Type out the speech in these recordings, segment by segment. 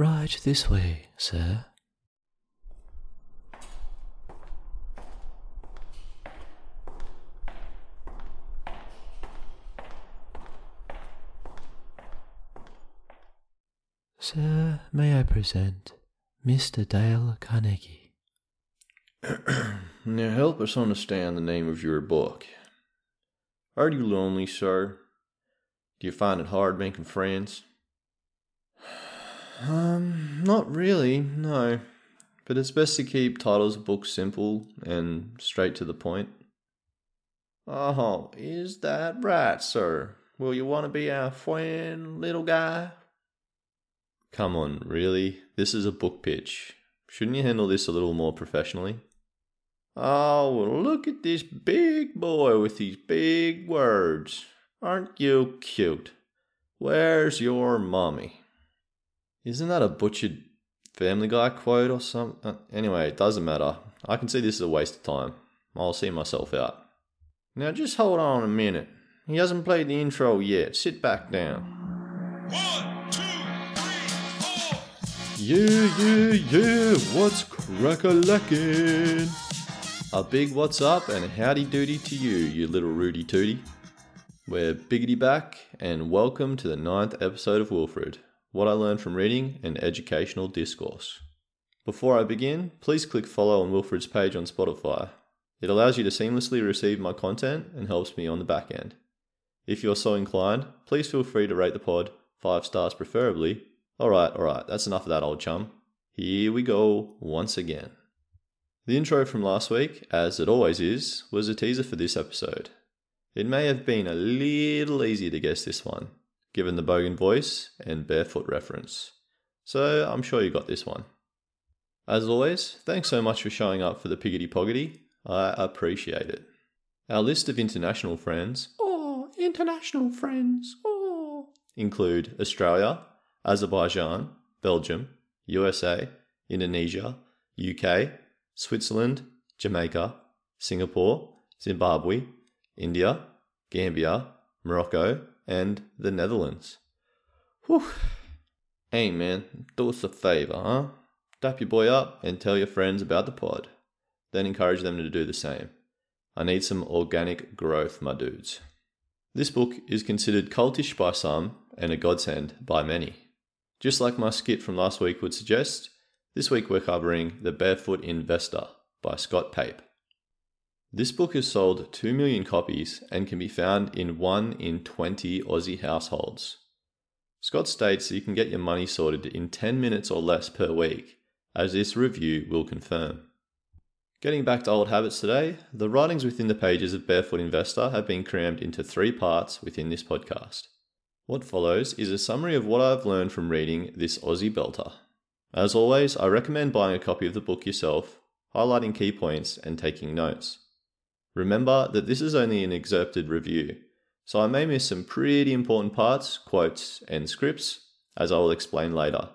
Right this way, sir. Sir, may I present Mr. Dale Carnegie? Now help us understand the name of your book. Are you lonely, sir? Do you find it hard making friends? Um, not really, no. But it's best to keep titles of books simple and straight to the point. Oh, is that right, sir? Will you want to be our friend, little guy? Come on, really? This is a book pitch. Shouldn't you handle this a little more professionally? Oh, well, look at this big boy with these big words. Aren't you cute? Where's your mommy? Isn't that a butchered Family Guy quote or something? Uh, anyway, it doesn't matter. I can see this is a waste of time. I'll see myself out. Now just hold on a minute. He hasn't played the intro yet. Sit back down. One, two, three, four. Yeah, yeah, yeah, what's crack-a-lackin'? A big what's up and howdy doody to you, you little Rudy Tooty. We're biggity back, and welcome to the ninth episode of Wilfred What I Learned from Reading and Educational Discourse. Before I begin, please click follow on Wilfred's page on Spotify. It allows you to seamlessly receive my content and helps me on the back end. If you're so inclined, please feel free to rate the pod, 5 stars preferably. Alright, alright, that's enough of that, old chum. Here we go once again. The intro from last week, as it always is, was a teaser for this episode. It may have been a little easier to guess this one, given the bogan voice and barefoot reference. So I'm sure you got this one. As always, thanks so much for showing up for the Piggity Poggity. I appreciate it. Our list of international friends, oh, international friends, oh, include Australia, Azerbaijan, Belgium, USA, Indonesia, UK, Switzerland, Jamaica, Singapore, Zimbabwe, India, Gambia, Morocco, and the Netherlands. Whew. Hey man, do us a favour, huh? Dap your boy up and tell your friends about the pod. Then encourage them to do the same. I need some organic growth, my dudes. This book is considered cultish by some and a godsend by many. Just like my skit from last week would suggest, this week we're covering The Barefoot Investor by Scott Pape. This book has sold 2 million copies and can be found in 1 in 20 Aussie households. Scott states that you can get your money sorted in 10 minutes or less per week, as this review will confirm. Getting back to old habits today, the writings within the pages of Barefoot Investor have been crammed into three parts within this podcast. What follows is a summary of what I've learned from reading this Aussie belter. As always, I recommend buying a copy of the book yourself, highlighting key points, and taking notes. Remember that this is only an excerpted review, so I may miss some pretty important parts, quotes, and scripts, as I will explain later.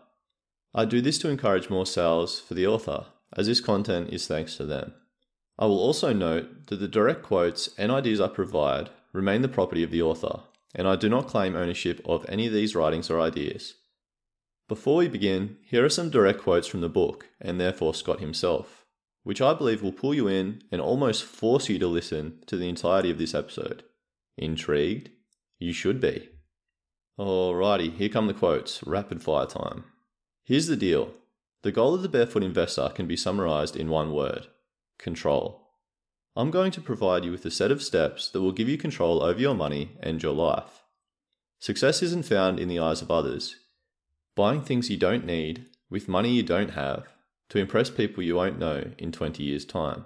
I do this to encourage more sales for the author, as this content is thanks to them. I will also note that the direct quotes and ideas I provide remain the property of the author, and I do not claim ownership of any of these writings or ideas. Before we begin, here are some direct quotes from the book, and therefore Scott himself, which I believe will pull you in and almost force you to listen to the entirety of this episode. Intrigued? You should be. Alrighty, here come the quotes, rapid fire time. Here's the deal the goal of the barefoot investor can be summarized in one word control. I'm going to provide you with a set of steps that will give you control over your money and your life. Success isn't found in the eyes of others. Buying things you don't need, with money you don't have, to impress people you won't know in 20 years' time.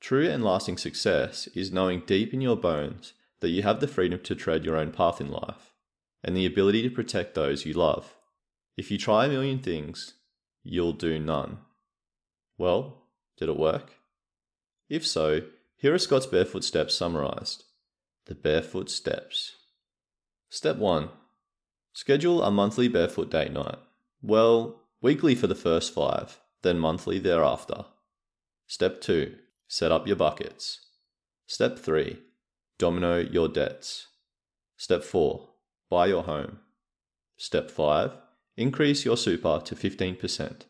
True and lasting success is knowing deep in your bones that you have the freedom to tread your own path in life, and the ability to protect those you love. If you try a million things, you'll do none. Well, did it work? If so, here are Scott's barefoot steps summarized. The barefoot steps. Step 1 Schedule a monthly barefoot date night. Well, weekly for the first five, then monthly thereafter. Step 2 Set up your buckets. Step 3 Domino your debts. Step 4 Buy your home. Step 5 increase your super to 15%.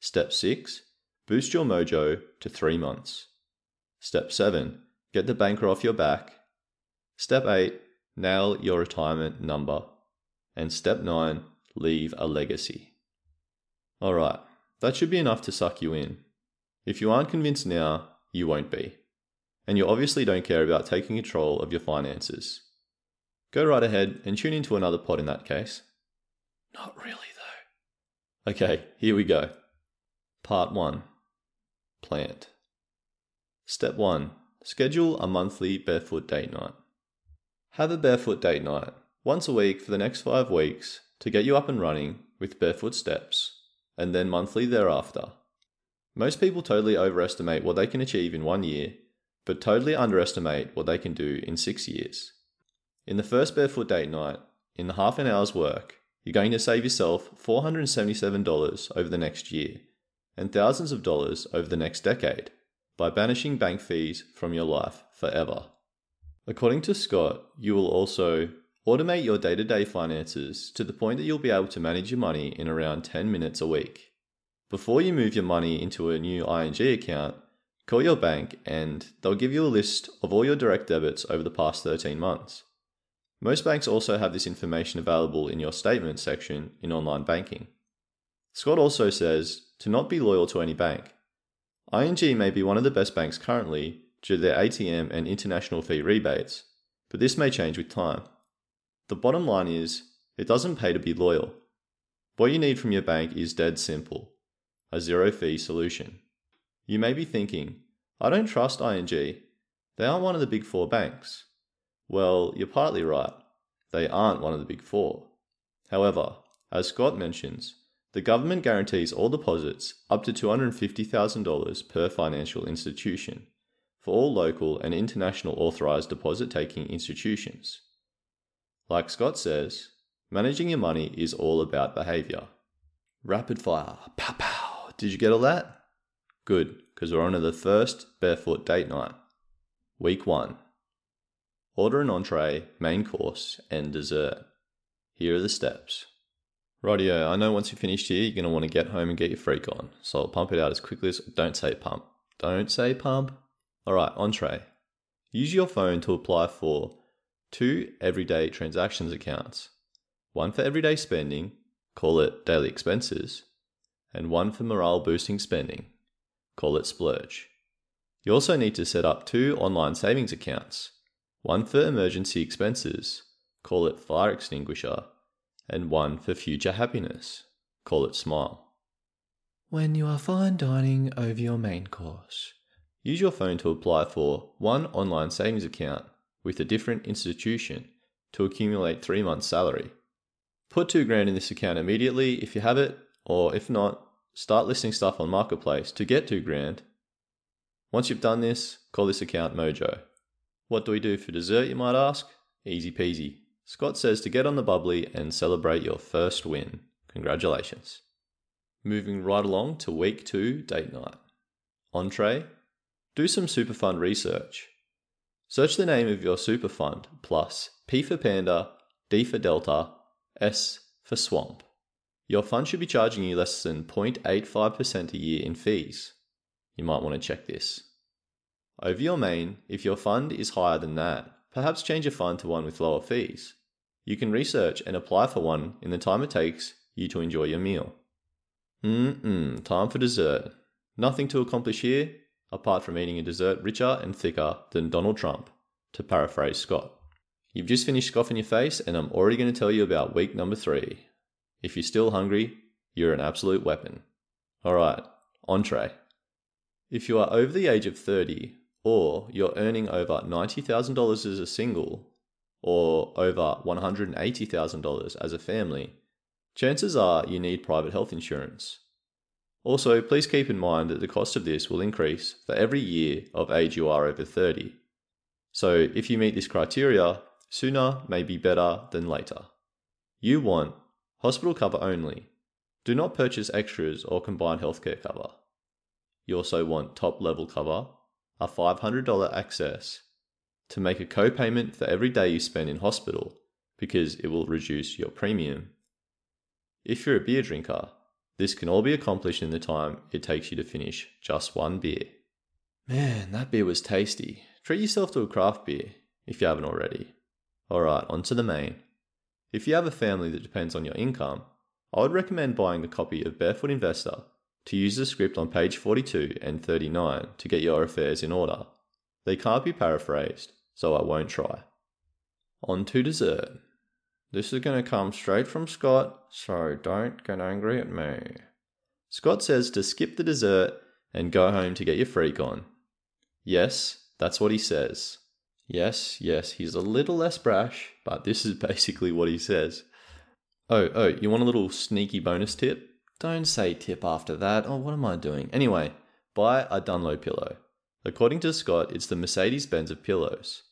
Step 6, boost your mojo to 3 months. Step 7, get the banker off your back. Step 8, nail your retirement number. And step 9, leave a legacy. Alright, that should be enough to suck you in. If you aren't convinced now, you won't be. And you obviously don't care about taking control of your finances. Go right ahead and tune into another pod in that case. Not really, though. Okay, here we go. Part 1 Plant. Step 1 Schedule a monthly barefoot date night. Have a barefoot date night once a week for the next five weeks to get you up and running with barefoot steps, and then monthly thereafter. Most people totally overestimate what they can achieve in one year, but totally underestimate what they can do in six years. In the first barefoot date night, in the half an hour's work, you're going to save yourself $477 over the next year and thousands of dollars over the next decade by banishing bank fees from your life forever. According to Scott, you will also automate your day to day finances to the point that you'll be able to manage your money in around 10 minutes a week. Before you move your money into a new ING account, call your bank and they'll give you a list of all your direct debits over the past 13 months. Most banks also have this information available in your statement section in online banking. Scott also says to not be loyal to any bank. ING may be one of the best banks currently due to their ATM and international fee rebates, but this may change with time. The bottom line is, it doesn't pay to be loyal. What you need from your bank is dead simple a zero fee solution. You may be thinking, I don't trust ING. They aren't one of the big four banks. Well, you're partly right. They aren't one of the big four. However, as Scott mentions, the government guarantees all deposits up to $250,000 per financial institution for all local and international authorized deposit taking institutions. Like Scott says, managing your money is all about behavior. Rapid fire. Pow pow. Did you get all that? Good, because we're on to the first barefoot date night. Week 1. Order an entree, main course, and dessert. Here are the steps. Rightio, I know once you're finished here, you're going to want to get home and get your freak on. So I'll pump it out as quickly as. Don't say pump. Don't say pump. Alright, entree. Use your phone to apply for two everyday transactions accounts one for everyday spending, call it daily expenses, and one for morale boosting spending, call it splurge. You also need to set up two online savings accounts one for emergency expenses, call it fire extinguisher, and one for future happiness, call it smile. When you are fine dining over your main course, Use your phone to apply for one online savings account with a different institution to accumulate three months' salary. Put two grand in this account immediately if you have it, or if not, start listing stuff on Marketplace to get two grand. Once you've done this, call this account Mojo. What do we do for dessert, you might ask? Easy peasy. Scott says to get on the bubbly and celebrate your first win. Congratulations. Moving right along to week two date night. Entree, do some super fund research. Search the name of your super fund plus P for Panda, D for Delta, S for Swamp. Your fund should be charging you less than 0.85% a year in fees. You might want to check this. Over your main, if your fund is higher than that, perhaps change your fund to one with lower fees. You can research and apply for one in the time it takes you to enjoy your meal. Mm-mm, time for dessert. Nothing to accomplish here, apart from eating a dessert richer and thicker than Donald Trump, to paraphrase Scott. You've just finished scoffing your face, and I'm already going to tell you about week number three. If you're still hungry, you're an absolute weapon. Alright, entree. If you are over the age of 30, or you're earning over $90,000 as a single, or over $180,000 as a family, chances are you need private health insurance. Also, please keep in mind that the cost of this will increase for every year of age you are over 30. So, if you meet this criteria, sooner may be better than later. You want hospital cover only. Do not purchase extras or combined healthcare cover. You also want top level cover, a $500 access to make a co-payment for every day you spend in hospital because it will reduce your premium. If you're a beer drinker, this can all be accomplished in the time it takes you to finish just one beer. Man, that beer was tasty. Treat yourself to a craft beer if you haven't already. Alright, on to the main. If you have a family that depends on your income, I would recommend buying a copy of Barefoot Investor to use the script on page 42 and 39 to get your affairs in order. They can't be paraphrased, so I won't try. On to dessert. This is going to come straight from Scott, so don't get angry at me. Scott says to skip the dessert and go home to get your freak on. Yes, that's what he says. Yes, yes, he's a little less brash, but this is basically what he says. Oh, oh, you want a little sneaky bonus tip? Don't say tip after that. Oh, what am I doing? Anyway, buy a Dunlopillo. According to Scott, it's the Mercedes Benz of pillows.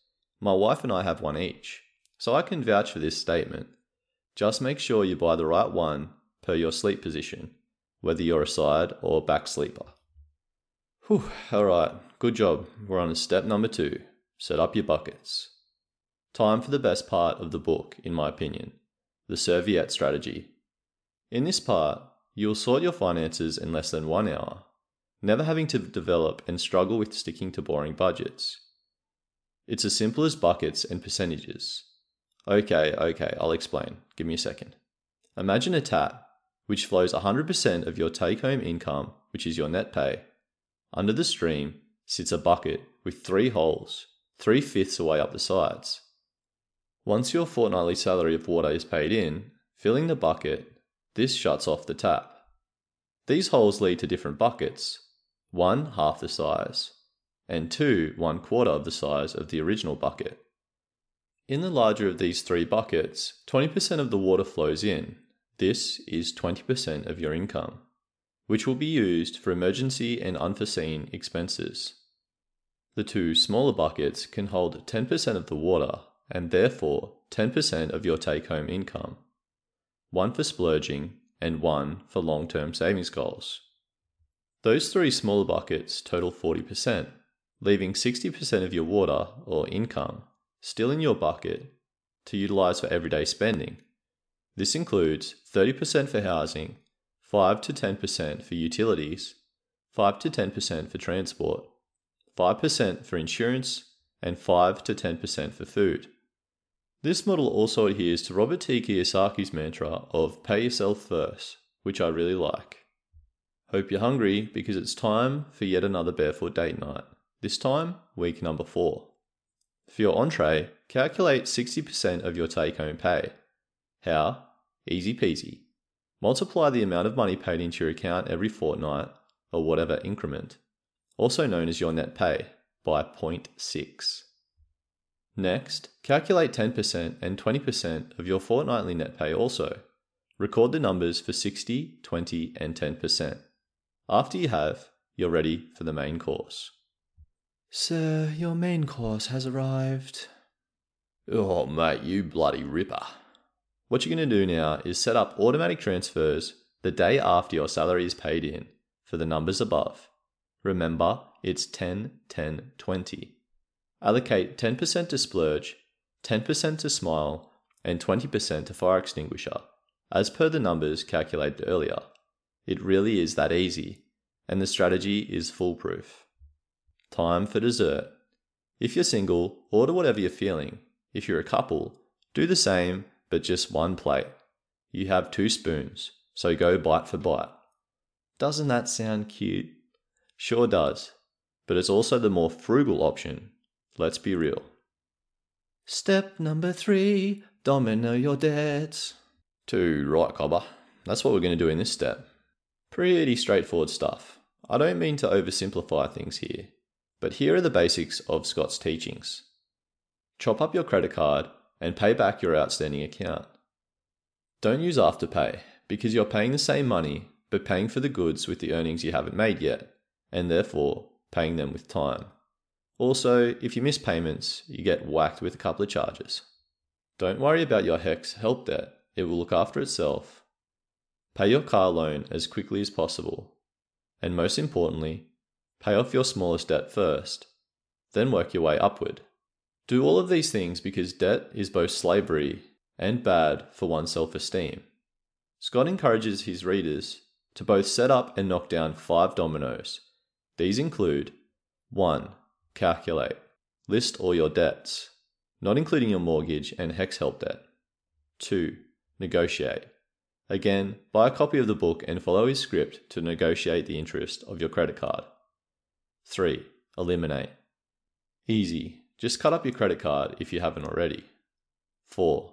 My wife and I have one each, so I can vouch for this statement. Just make sure you buy the right one per your sleep position, whether you're a side or back sleeper. Whew, alright, good job. We're on to step number two set up your buckets. Time for the best part of the book, in my opinion the serviette strategy. In this part, you will sort your finances in less than one hour, never having to develop and struggle with sticking to boring budgets. It's as simple as buckets and percentages. Okay, okay, I'll explain. Give me a second. Imagine a tap which flows 100% of your take home income, which is your net pay. Under the stream sits a bucket with three holes, three fifths away up the sides. Once your fortnightly salary of water is paid in, filling the bucket, this shuts off the tap. These holes lead to different buckets one half the size, and two one quarter of the size of the original bucket. In the larger of these three buckets, 20% of the water flows in. This is 20% of your income, which will be used for emergency and unforeseen expenses. The two smaller buckets can hold 10% of the water and therefore 10% of your take home income, one for splurging and one for long term savings goals. Those three smaller buckets total 40%, leaving 60% of your water or income still in your bucket to utilize for everyday spending. This includes 30% for housing, 5 to 10% for utilities, 5 to 10% for transport, 5% for insurance, and 5 to 10% for food. This model also adheres to Robert T. Kiyosaki's mantra of pay yourself first, which I really like. Hope you're hungry because it's time for yet another barefoot date night. This time, week number four. For your entree, calculate 60% of your take home pay. How? Easy peasy. Multiply the amount of money paid into your account every fortnight, or whatever increment, also known as your net pay, by 0.6. Next, calculate 10% and 20% of your fortnightly net pay also. Record the numbers for 60, 20, and 10%. After you have, you're ready for the main course. Sir, your main course has arrived. Oh, mate, you bloody ripper. What you're going to do now is set up automatic transfers the day after your salary is paid in for the numbers above. Remember, it's 10, 10, 20. Allocate 10% to splurge, 10% to smile, and 20% to fire extinguisher, as per the numbers calculated earlier. It really is that easy, and the strategy is foolproof. Time for dessert. If you're single, order whatever you're feeling. If you're a couple, do the same, but just one plate. You have two spoons, so go bite for bite. Doesn't that sound cute? Sure does, but it's also the more frugal option Let's be real. Step number three domino your debts. Two, right, Cobber. That's what we're going to do in this step. Pretty straightforward stuff. I don't mean to oversimplify things here, but here are the basics of Scott's teachings. Chop up your credit card and pay back your outstanding account. Don't use Afterpay because you're paying the same money but paying for the goods with the earnings you haven't made yet, and therefore paying them with time. Also, if you miss payments, you get whacked with a couple of charges. Don't worry about your HECS-HELP debt, it will look after itself. Pay your car loan as quickly as possible. And most importantly, pay off your smallest debt first, then work your way upward. Do all of these things because debt is both slavery and bad for one's self esteem. Scott encourages his readers to both set up and knock down five dominoes. These include 1. Calculate. List all your debts, not including your mortgage and HECS-HELP debt. 2. Negotiate. Again, buy a copy of the book and follow his script to negotiate the interest of your credit card. 3. Eliminate. Easy. Just cut up your credit card if you haven't already. 4.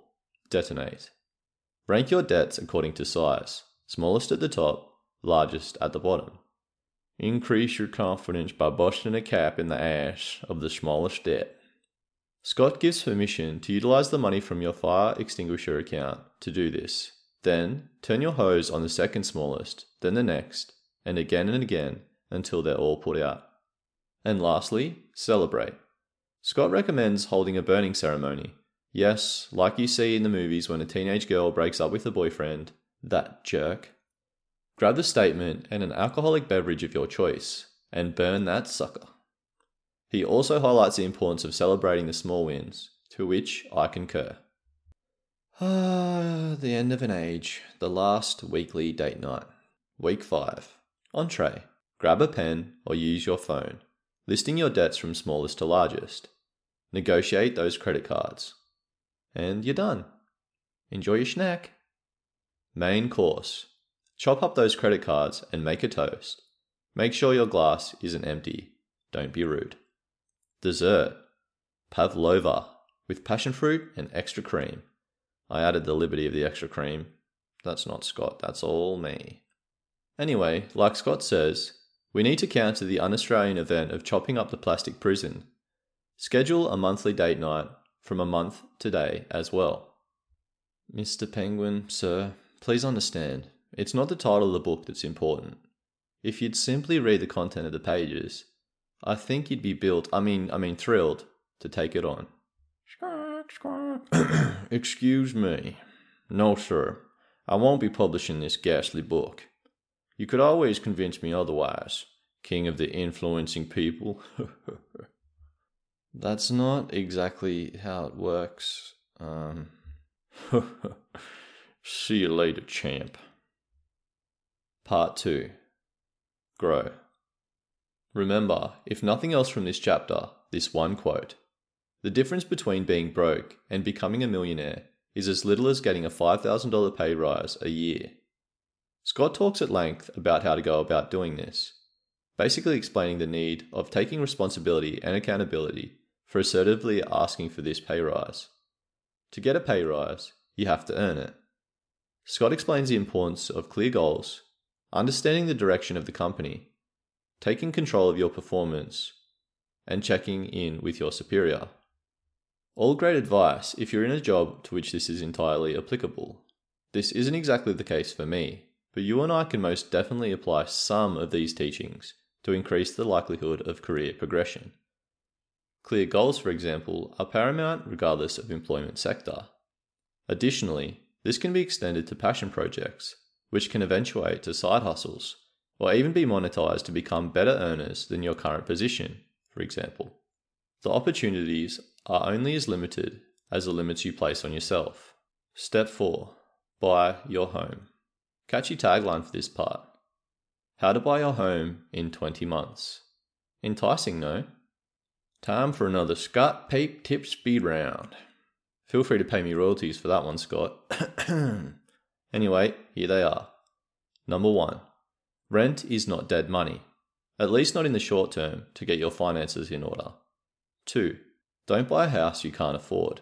Detonate. Rank your debts according to size, smallest at the top, largest at the bottom. Increase your confidence by busting a cap in the ass of the smallest debt. Scott gives permission to utilize the money from your fire extinguisher account to do this. Then, turn your hose on the second smallest, then the next, and again and again until they're all put out. And lastly, celebrate. Scott recommends holding a burning ceremony. Yes, like you see in the movies when a teenage girl breaks up with a boyfriend, that jerk. Grab the statement and an alcoholic beverage of your choice, and burn that sucker. He also highlights the importance of celebrating the small wins, to which I concur. Ah, the end of an age, the last weekly date night. Week 5. Entree. Grab a pen or use your phone, listing your debts from smallest to largest. Negotiate those credit cards. And you're done. Enjoy your snack. Main course. Chop up those credit cards and make a toast. Make sure your glass isn't empty. Don't be rude. Dessert. Pavlova with passion fruit and extra cream. I added the liberty of the extra cream. That's not Scott, that's all me. Anyway, like Scott says, we need to counter the un Australian event of chopping up the plastic prison. Schedule a monthly date night from a month today as well. Mr. Penguin, sir, please understand, it's not the title of the book that's important. If you'd simply read the content of the pages, I think you'd be built, I mean, I mean thrilled to take it on. Excuse me. No, sir. I won't be publishing this ghastly book. You could always convince me otherwise, king of the influencing people. That's not exactly how it works. Um, see you later, champ. Part 2 Grow. Remember, if nothing else from this chapter, this one quote the difference between being broke and becoming a millionaire is as little as getting a $5,000 pay rise a year. Scott talks at length about how to go about doing this, basically explaining the need of taking responsibility and accountability for assertively asking for this pay rise. To get a pay rise, you have to earn it. Scott explains the importance of clear goals, understanding the direction of the company, taking control of your performance, and checking in with your superior. All great advice if you're in a job to which this is entirely applicable. This isn't exactly the case for me, but you and I can most definitely apply some of these teachings to increase the likelihood of career progression. Clear goals, for example, are paramount regardless of employment sector. Additionally, this can be extended to passion projects, which can eventuate to side hustles, or even be monetized to become better earners than your current position, for example. The opportunities are only as limited as the limits you place on yourself. Step 4 Buy your home. Catchy tagline for this part How to buy your home in 20 months. Enticing, no? Time for another Scott Pape Tip Speed Round. Feel free to pay me royalties for that one, Scott. anyway, here they are. Number 1 Rent is not dead money, at least not in the short term, to get your finances in order. 2. Don't buy a house you can't afford.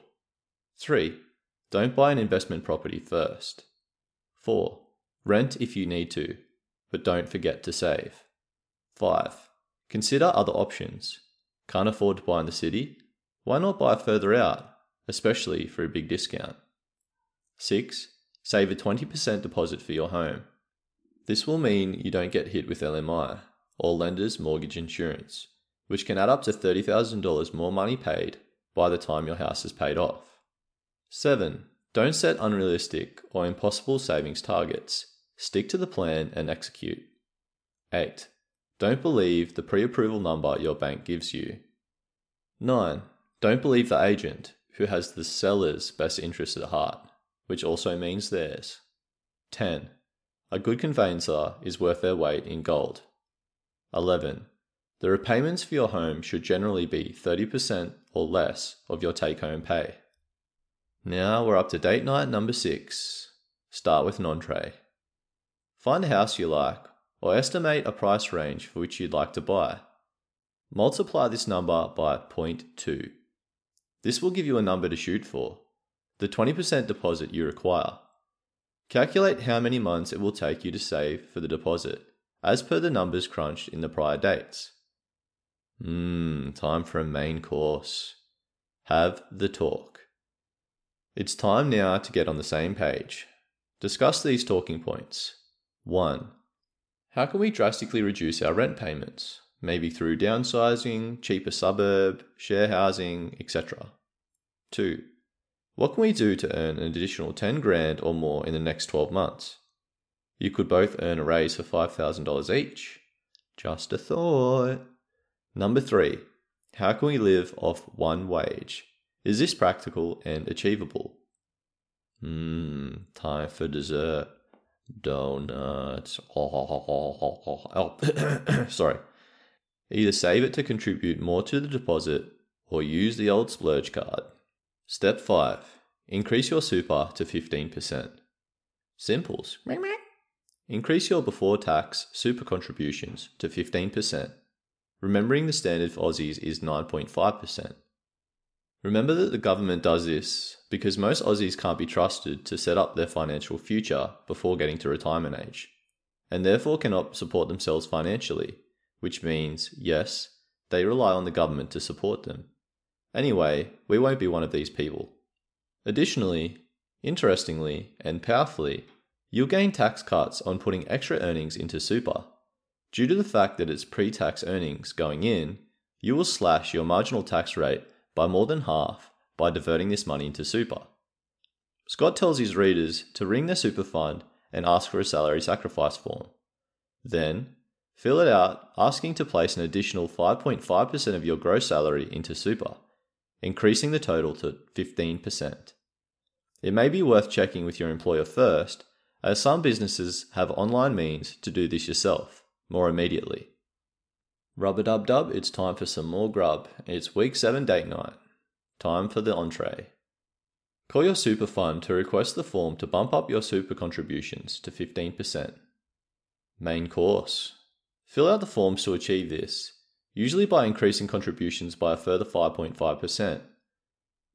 3. Don't buy an investment property first. 4. Rent if you need to, but don't forget to save. 5. Consider other options. Can't afford to buy in the city? Why not buy further out, especially for a big discount? 6. Save a 20% deposit for your home. This will mean you don't get hit with LMI, or lender's mortgage insurance which can add up to $30,000 more money paid by the time your house is paid off. 7. Don't set unrealistic or impossible savings targets. Stick to the plan and execute. 8. Don't believe the pre approval number your bank gives you. 9. Don't believe the agent who has the seller's best interest at heart, which also means theirs. 10. A good conveyancer is worth their weight in gold. 11. The repayments for your home should generally be 30% or less of your take home pay. Now we're up to date night number 6. Start with an entree. Find a house you like, or estimate a price range for which you'd like to buy. Multiply this number by 0.2. This will give you a number to shoot for, the 20% deposit you require. Calculate how many months it will take you to save for the deposit, as per the numbers crunched in the prior dates. Mmm, time for a main course. Have the talk. It's time now to get on the same page. Discuss these talking points. 1. How can we drastically reduce our rent payments? Maybe through downsizing, cheaper suburb, share housing, etc. 2. What can we do to earn an additional 10 grand or more in the next 12 months? You could both earn a raise for $5,000 each. Just a thought. Number 3. How can we live off one wage? Is this practical and achievable? Hmm, time for dessert. Donuts. Uh, oh, sorry. Either save it to contribute more to the deposit or use the old splurge card. Step 5. Increase your super to 15%. Simples. Increase your before tax super contributions to 15%. Remembering the standard for Aussies is 9.5%. Remember that the government does this because most Aussies can't be trusted to set up their financial future before getting to retirement age, and therefore cannot support themselves financially, which means, yes, they rely on the government to support them. Anyway, we won't be one of these people. Additionally, interestingly, and powerfully, you'll gain tax cuts on putting extra earnings into super. Due to the fact that it's pre tax earnings going in, you will slash your marginal tax rate by more than half by diverting this money into super. Scott tells his readers to ring their super fund and ask for a salary sacrifice form. Then, fill it out asking to place an additional 5.5% of your gross salary into super, increasing the total to 15%. It may be worth checking with your employer first, as some businesses have online means to do this yourself more immediately. Rubber dub dub, it's time for some more grub. It's week 7 date night. Time for the entree. Call your super fund to request the form to bump up your super contributions to 15%. Main course. Fill out the forms to achieve this, usually by increasing contributions by a further 5.5%.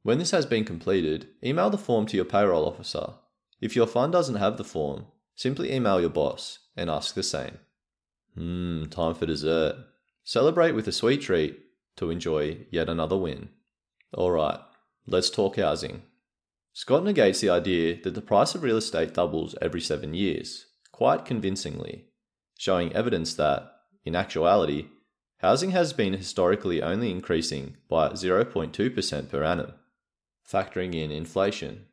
When this has been completed, email the form to your payroll officer. If your fund doesn't have the form, simply email your boss and ask the same. Hmm, time for dessert. Celebrate with a sweet treat to enjoy yet another win. Alright, let's talk housing. Scott negates the idea that the price of real estate doubles every seven years, quite convincingly, showing evidence that, in actuality, housing has been historically only increasing by 0.2% per annum, factoring in inflation.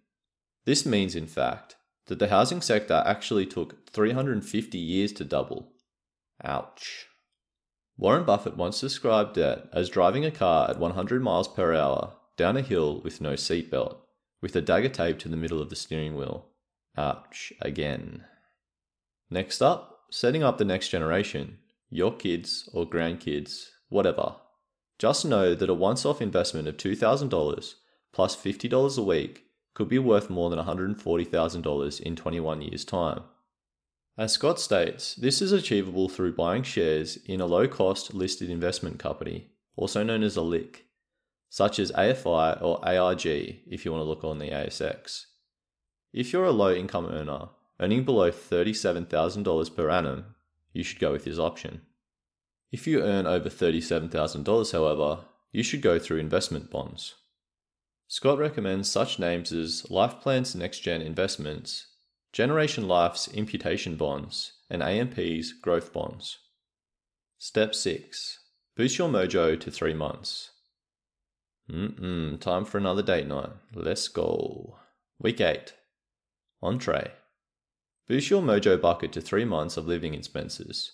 This means, in fact, that the housing sector actually took 350 years to double. Ouch. Warren Buffett once described debt as driving a car at 100 miles per hour down a hill with no seatbelt, with a dagger taped to the middle of the steering wheel. Ouch, again. Next up, setting up the next generation, your kids or grandkids, whatever. Just know that a once off investment of $2,000 plus $50 a week could be worth more than $140,000 in 21 years' time. As Scott states, this is achievable through buying shares in a low cost listed investment company, also known as a LIC, such as AFI or ARG if you want to look on the ASX. If you're a low income earner, earning below $37,000 per annum, you should go with this option. If you earn over $37,000, however, you should go through investment bonds. Scott recommends such names as Life Plan's Next Gen Investments Generation Life's imputation bonds, and AMP's growth bonds. Step 6. Boost your mojo to 3 months. Mm-mm, time for another date night. Let's go. Week 8. Entree. Boost your mojo bucket to 3 months of living expenses.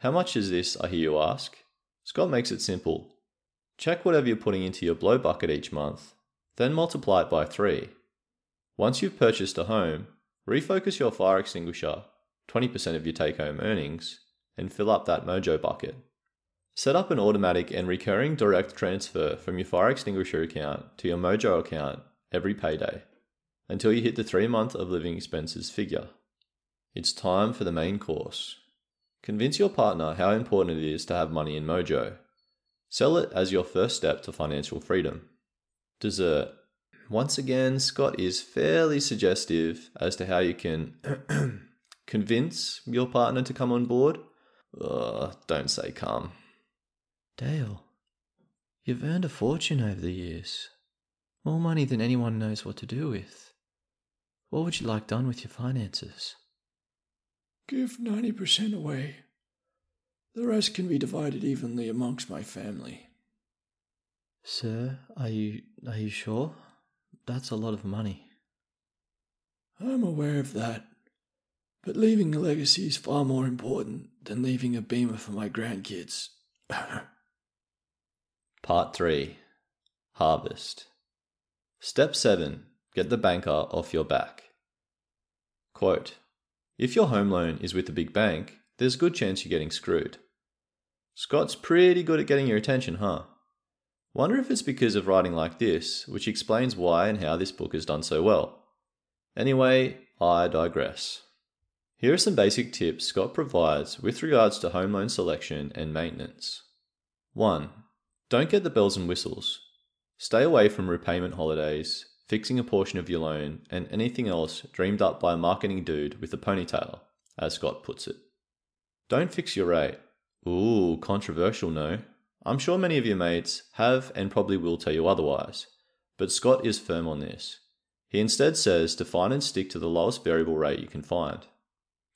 How much is this, I hear you ask? Scott makes it simple. Check whatever you're putting into your blow bucket each month, then multiply it by 3. Once you've purchased a home, refocus your fire extinguisher, 20% of your take home earnings, and fill up that mojo bucket. Set up an automatic and recurring direct transfer from your fire extinguisher account to your mojo account every payday until you hit the three month of living expenses figure. It's time for the main course. Convince your partner how important it is to have money in mojo. Sell it as your first step to financial freedom. Dessert. Once again, Scott is fairly suggestive as to how you can convince your partner to come on board. Ugh, don't say come. Dale, you've earned a fortune over the years. More money than anyone knows what to do with. What would you like done with your finances? Give 90% away. The rest can be divided evenly amongst my family. Sir, are you are you sure? That's a lot of money. I'm aware of that. But leaving a legacy is far more important than leaving a beamer for my grandkids. Part 3 Harvest. Step 7 Get the banker off your back. Quote If your home loan is with a big bank, there's a good chance you're getting screwed. Scott's pretty good at getting your attention, huh? Wonder if it's because of writing like this, which explains why and how this book has done so well. Anyway, I digress. Here are some basic tips Scott provides with regards to home loan selection and maintenance. 1. Don't get the bells and whistles. Stay away from repayment holidays, fixing a portion of your loan, and anything else dreamed up by a marketing dude with a ponytail, as Scott puts it. Don't fix your rate. Ooh, controversial, no? I'm sure many of your mates have and probably will tell you otherwise, but Scott is firm on this. He instead says to find and stick to the lowest variable rate you can find.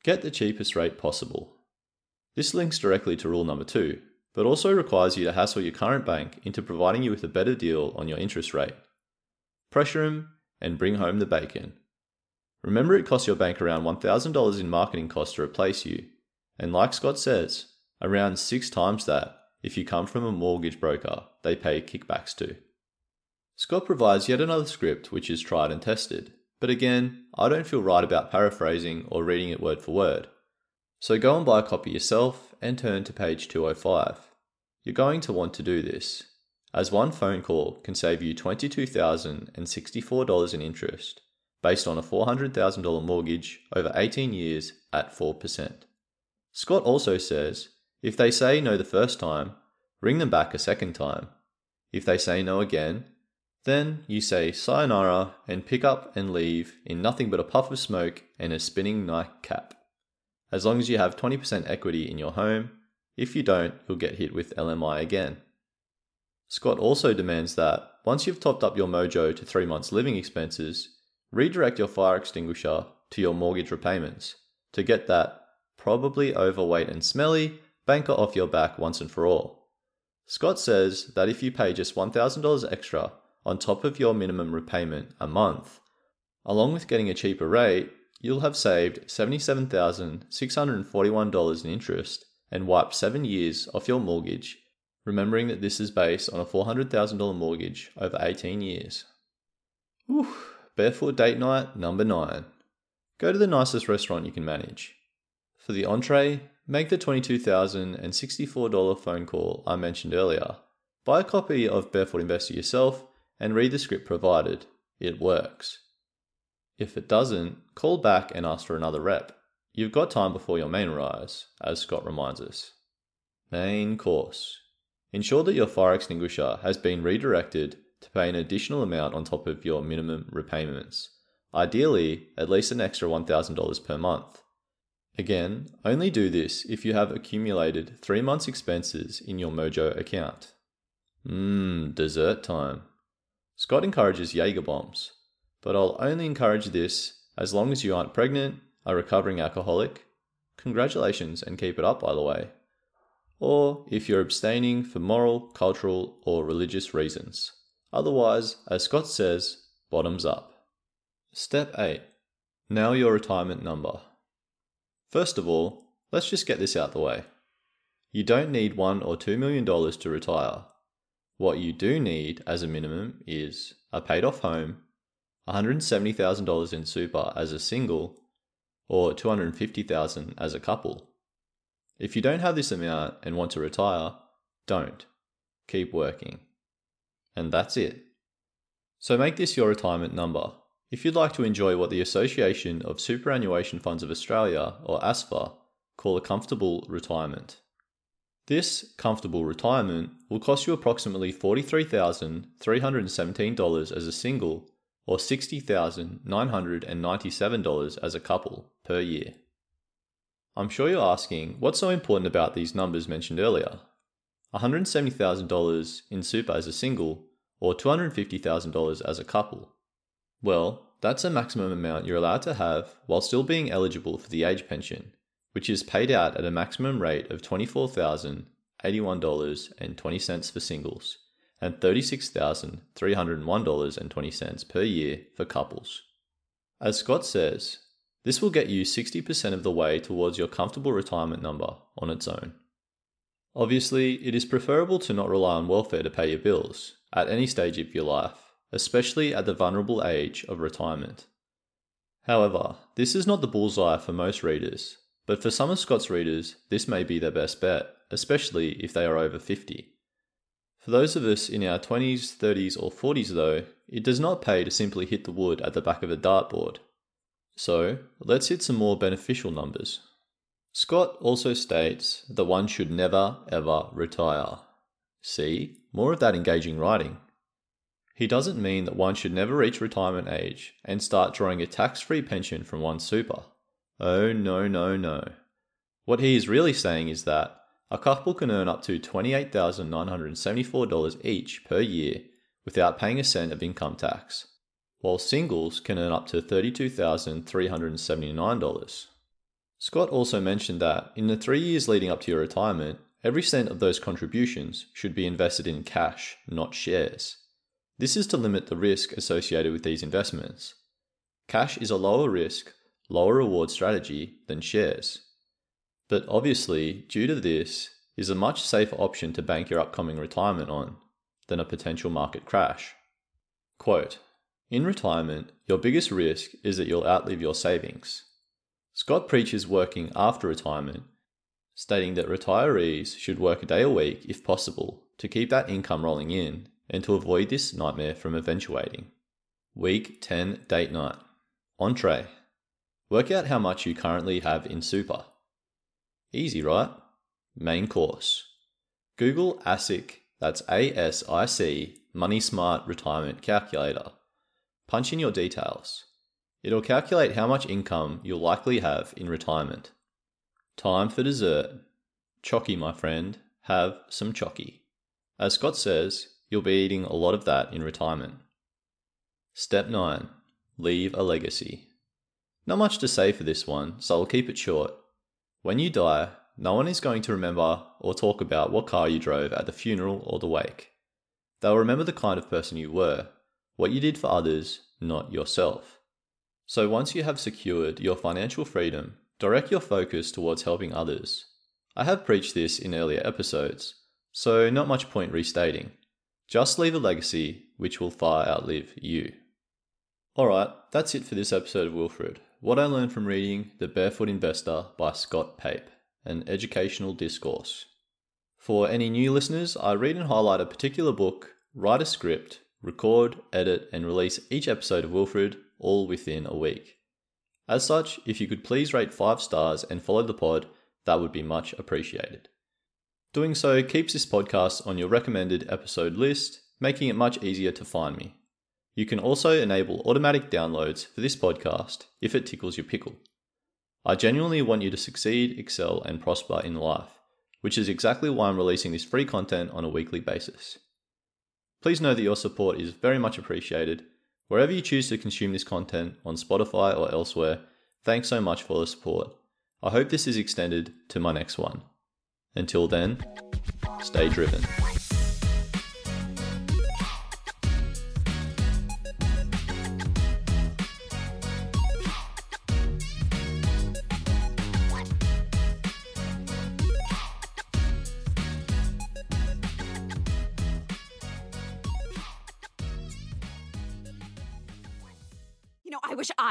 Get the cheapest rate possible. This links directly to rule number two, but also requires you to hassle your current bank into providing you with a better deal on your interest rate. Pressure him and bring home the bacon. Remember, it costs your bank around $1,000 in marketing costs to replace you, and like Scott says, around six times that if you come from a mortgage broker they pay kickbacks to. Scott provides yet another script which is tried and tested, but again, I don't feel right about paraphrasing or reading it word for word. So go and buy a copy yourself and turn to page 205. You're going to want to do this, as one phone call can save you $22,064 in interest based on a $400,000 mortgage over 18 years at 4%. Scott also says if they say no the first time, ring them back a second time. If they say no again, then you say sayonara and pick up and leave in nothing but a puff of smoke and a spinning nightcap. As long as you have 20% equity in your home, if you don't, you'll get hit with LMI again. Scott also demands that, once you've topped up your mojo to three months' living expenses, redirect your fire extinguisher to your mortgage repayments to get that probably overweight and smelly banker off your back once and for all. Scott says that if you pay just $1,000 extra on top of your minimum repayment a month, along with getting a cheaper rate, you'll have saved $77,641 in interest and wiped seven years off your mortgage, remembering that this is based on a $400,000 mortgage over 18 years. Whew, barefoot date night number 9. Go to the nicest restaurant you can manage. For the entree, make the $22,064 phone call I mentioned earlier. Buy a copy of Barefoot Investor yourself and read the script provided. It works. If it doesn't, call back and ask for another rep. You've got time before your main rise, as Scott reminds us. Main course. Ensure that your fire extinguisher has been redirected to pay an additional amount on top of your minimum repayments. Ideally, at least an extra $1,000 per month. Again, only do this if you have accumulated three months' expenses in your Mojo account. Mmm, dessert time. Scott encourages Jaeger bombs, but I'll only encourage this as long as you aren't pregnant, a recovering alcoholic. Congratulations and keep it up, by the way. Or if you're abstaining for moral, cultural, or religious reasons. Otherwise, as Scott says, bottoms up. Step 8. Now your retirement number. First of all, let's just get this out the way. You don't need one or two million dollars to retire. What you do need as a minimum is a paid off home, $170,000 in super as a single, or $250,000 as a couple. If you don't have this amount and want to retire, don't. Keep working. And that's it. So make this your retirement number. If you'd like to enjoy what the Association of Superannuation Funds of Australia, or ASFA, call a comfortable retirement. This comfortable retirement will cost you approximately $43,317 as a single or $60,997 as a couple per year. I'm sure you're asking what's so important about these numbers mentioned earlier? $170,000 in super as a single or $250,000 as a couple. Well, that's a maximum amount you're allowed to have while still being eligible for the age pension, which is paid out at a maximum rate of $24,081.20 for singles and $36,301.20 per year for couples. As Scott says, this will get you 60% of the way towards your comfortable retirement number on its own. Obviously, it is preferable to not rely on welfare to pay your bills at any stage of your life, especially at the vulnerable age of retirement. However, this is not the bullseye for most readers, but for some of Scott's readers, this may be their best bet, especially if they are over 50. For those of us in our 20s, 30s, or 40s, though, it does not pay to simply hit the wood at the back of a dartboard. So, let's hit some more beneficial numbers. Scott also states that one should never ever retire. See, more of that engaging writing. He doesn't mean that one should never reach retirement age and start drawing a tax free pension from one's super. Oh, no, no, no. What he is really saying is that a couple can earn up to $28,974 each per year without paying a cent of income tax, while singles can earn up to $32,379. Scott also mentioned that in the three years leading up to your retirement, every cent of those contributions should be invested in cash, not shares. This is to limit the risk associated with these investments. Cash is a lower risk, lower reward strategy than shares. But obviously, due to this, is a much safer option to bank your upcoming retirement on than a potential market crash. Quote In retirement, your biggest risk is that you'll outlive your savings. Scott preaches working after retirement, stating that retirees should work a day a week if possible to keep that income rolling in and to avoid this nightmare from eventuating. Week 10 Date Night Entree Work out how much you currently have in super. Easy, right? Main course. Google ASIC, that's A S I C, Money Smart Retirement Calculator. Punch in your details. It'll calculate how much income you'll likely have in retirement. Time for dessert. Chocky, my friend. Have some chocky. As Scott says, you'll be eating a lot of that in retirement. Step 9. Leave a legacy. Not much to say for this one, so I'll keep it short. When you die, no one is going to remember or talk about what car you drove at the funeral or the wake. They'll remember the kind of person you were, what you did for others, not yourself. So once you have secured your financial freedom, direct your focus towards helping others. I have preached this in earlier episodes, so not much point restating. Just leave a legacy which will far outlive you. Alright, that's it for this episode of Wilfred. What I learned from reading The Barefoot Investor by Scott Pape, an educational discourse. For any new listeners, I read and highlight a particular book, write a script, record, edit, and release each episode of Wilfred all within a week. As such, if you could please rate 5 stars and follow the pod, that would be much appreciated. Doing so keeps this podcast on your recommended episode list, making it much easier to find me. You can also enable automatic downloads for this podcast if it tickles your pickle. I genuinely want you to succeed, excel, and prosper in life, which is exactly why I'm releasing this free content on a weekly basis. Please know that your support is very much appreciated. Wherever you choose to consume this content, on Spotify or elsewhere, thanks so much for the support. I hope this is extended to my next one. Until then, stay driven.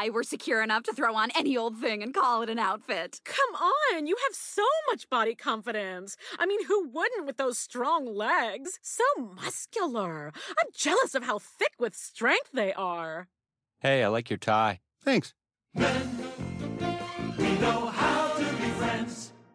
I I wish I were secure enough to throw on any old thing and call it an outfit. Come on, you have so much body confidence. I mean, who wouldn't with those strong legs? So muscular. I'm jealous of how thick with strength they are. Hey, I like your tie. Thanks. We know how